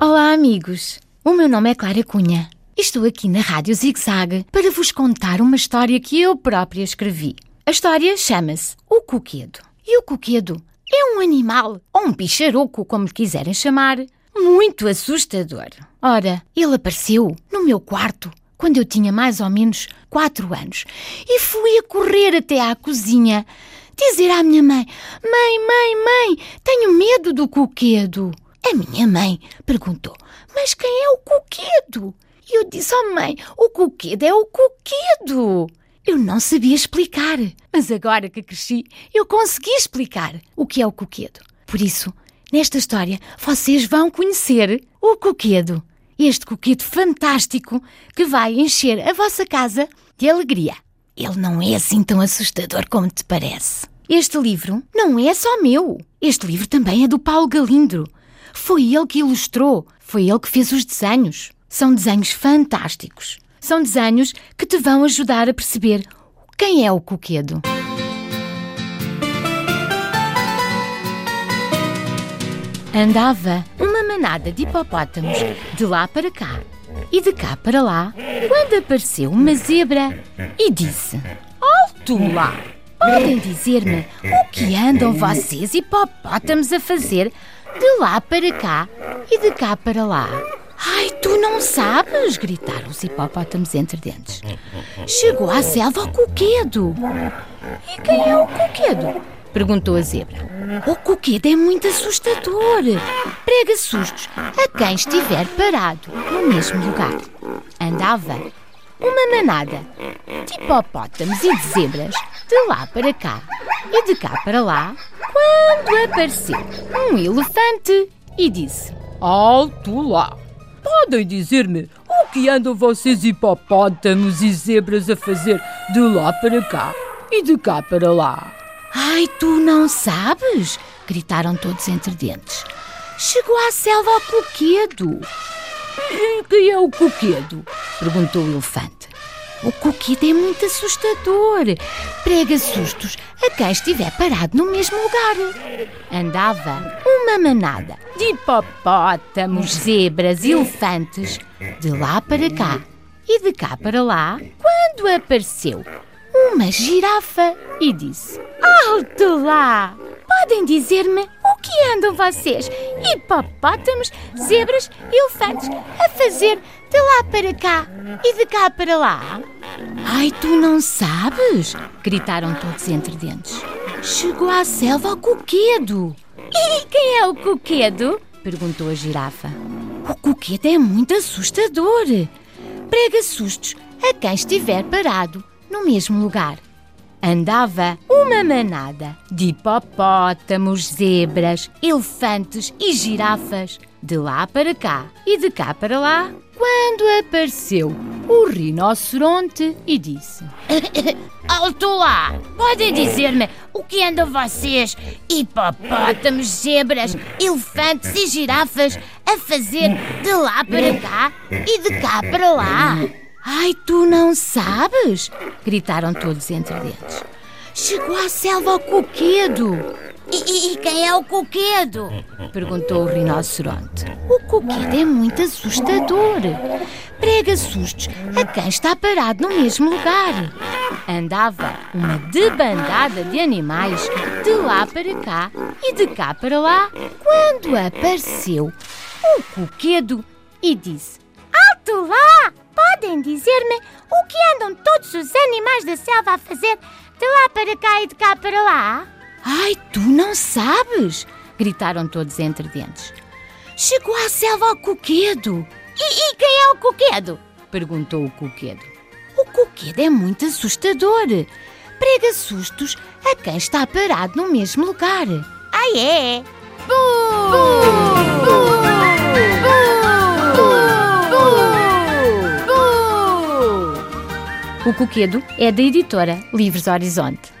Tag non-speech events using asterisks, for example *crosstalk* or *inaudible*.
Olá, amigos! O meu nome é Clara Cunha. Estou aqui na Rádio Zig Zag para vos contar uma história que eu própria escrevi. A história chama-se O Coquedo. E o coquedo é um animal, ou um bicharoco, como lhe quiserem chamar, muito assustador. Ora, ele apareceu no meu quarto quando eu tinha mais ou menos quatro anos e fui a correr até à cozinha dizer à minha mãe: Mãe, mãe, mãe, tenho medo do coquedo. A minha mãe perguntou: Mas quem é o coquedo? E eu disse: Oh, mãe, o coquedo é o coquedo. Eu não sabia explicar, mas agora que cresci, eu consegui explicar o que é o coquedo. Por isso, nesta história, vocês vão conhecer o coquedo. Este coquedo fantástico que vai encher a vossa casa de alegria. Ele não é assim tão assustador como te parece. Este livro não é só meu. Este livro também é do Paulo Galindro. Foi ele que ilustrou, foi ele que fez os desenhos. São desenhos fantásticos. São desenhos que te vão ajudar a perceber quem é o coquedo. Andava uma manada de hipopótamos de lá para cá e de cá para lá quando apareceu uma zebra e disse: Alto lá! Podem dizer-me o que andam vocês hipopótamos a fazer de lá para cá e de cá para lá? Ai, tu não sabes! gritaram os hipopótamos entre dentes. Chegou à selva o coquedo. E quem é o coquedo? perguntou a zebra. O coquedo é muito assustador. Prega sustos a quem estiver parado no mesmo lugar. Andava uma manada de hipopótamos e de zebras de lá para cá e de cá para lá quando apareceu um elefante e disse: Alto lá! Podem dizer-me o que andam vocês hipopótamos e zebras a fazer de lá para cá e de cá para lá? Ai, tu não sabes? gritaram todos entre dentes. Chegou à selva ao coquedo. Quem é o coquedo? perguntou o elefante. O coquedo é muito assustador. Prega sustos a quem estiver parado no mesmo lugar. Andava uma manada de hipopótamos, zebras elefantes de lá para cá e de cá para lá quando apareceu uma girafa e disse: Alto lá! Podem dizer-me que andam vocês, hipopótamos, zebras e elefantes, a fazer de lá para cá e de cá para lá? Ai, tu não sabes? gritaram todos entre dentes. Chegou à selva o coquedo. E quem é o coquedo? perguntou a girafa. O coquedo é muito assustador. Prega sustos a quem estiver parado no mesmo lugar. Andava uma manada de hipopótamos, zebras, elefantes e girafas de lá para cá e de cá para lá quando apareceu o rinoceronte e disse: *coughs* Alto lá! Podem dizer-me o que andam vocês, hipopótamos, zebras, elefantes e girafas, a fazer de lá para cá e de cá para lá? Ai, tu não sabes? gritaram todos entre dentes. Chegou à selva ao coquedo. E, e, quem é o coquedo? perguntou o rinoceronte. O coquedo é muito assustador. Prega sustos a quem está parado no mesmo lugar. Andava uma debandada de animais de lá para cá e de cá para lá quando apareceu o coquedo e disse: Alto lá! Podem dizer-me o que andam todos os animais da selva a fazer de lá para cá e de cá para lá? Ai, tu não sabes! gritaram todos entre dentes. Chegou à selva ao coquedo. E, e quem é o coquedo? perguntou o coquedo. O coquedo é muito assustador. Prega sustos a quem está parado no mesmo lugar. Ah, é? O Coquedo é da editora Livros Horizonte.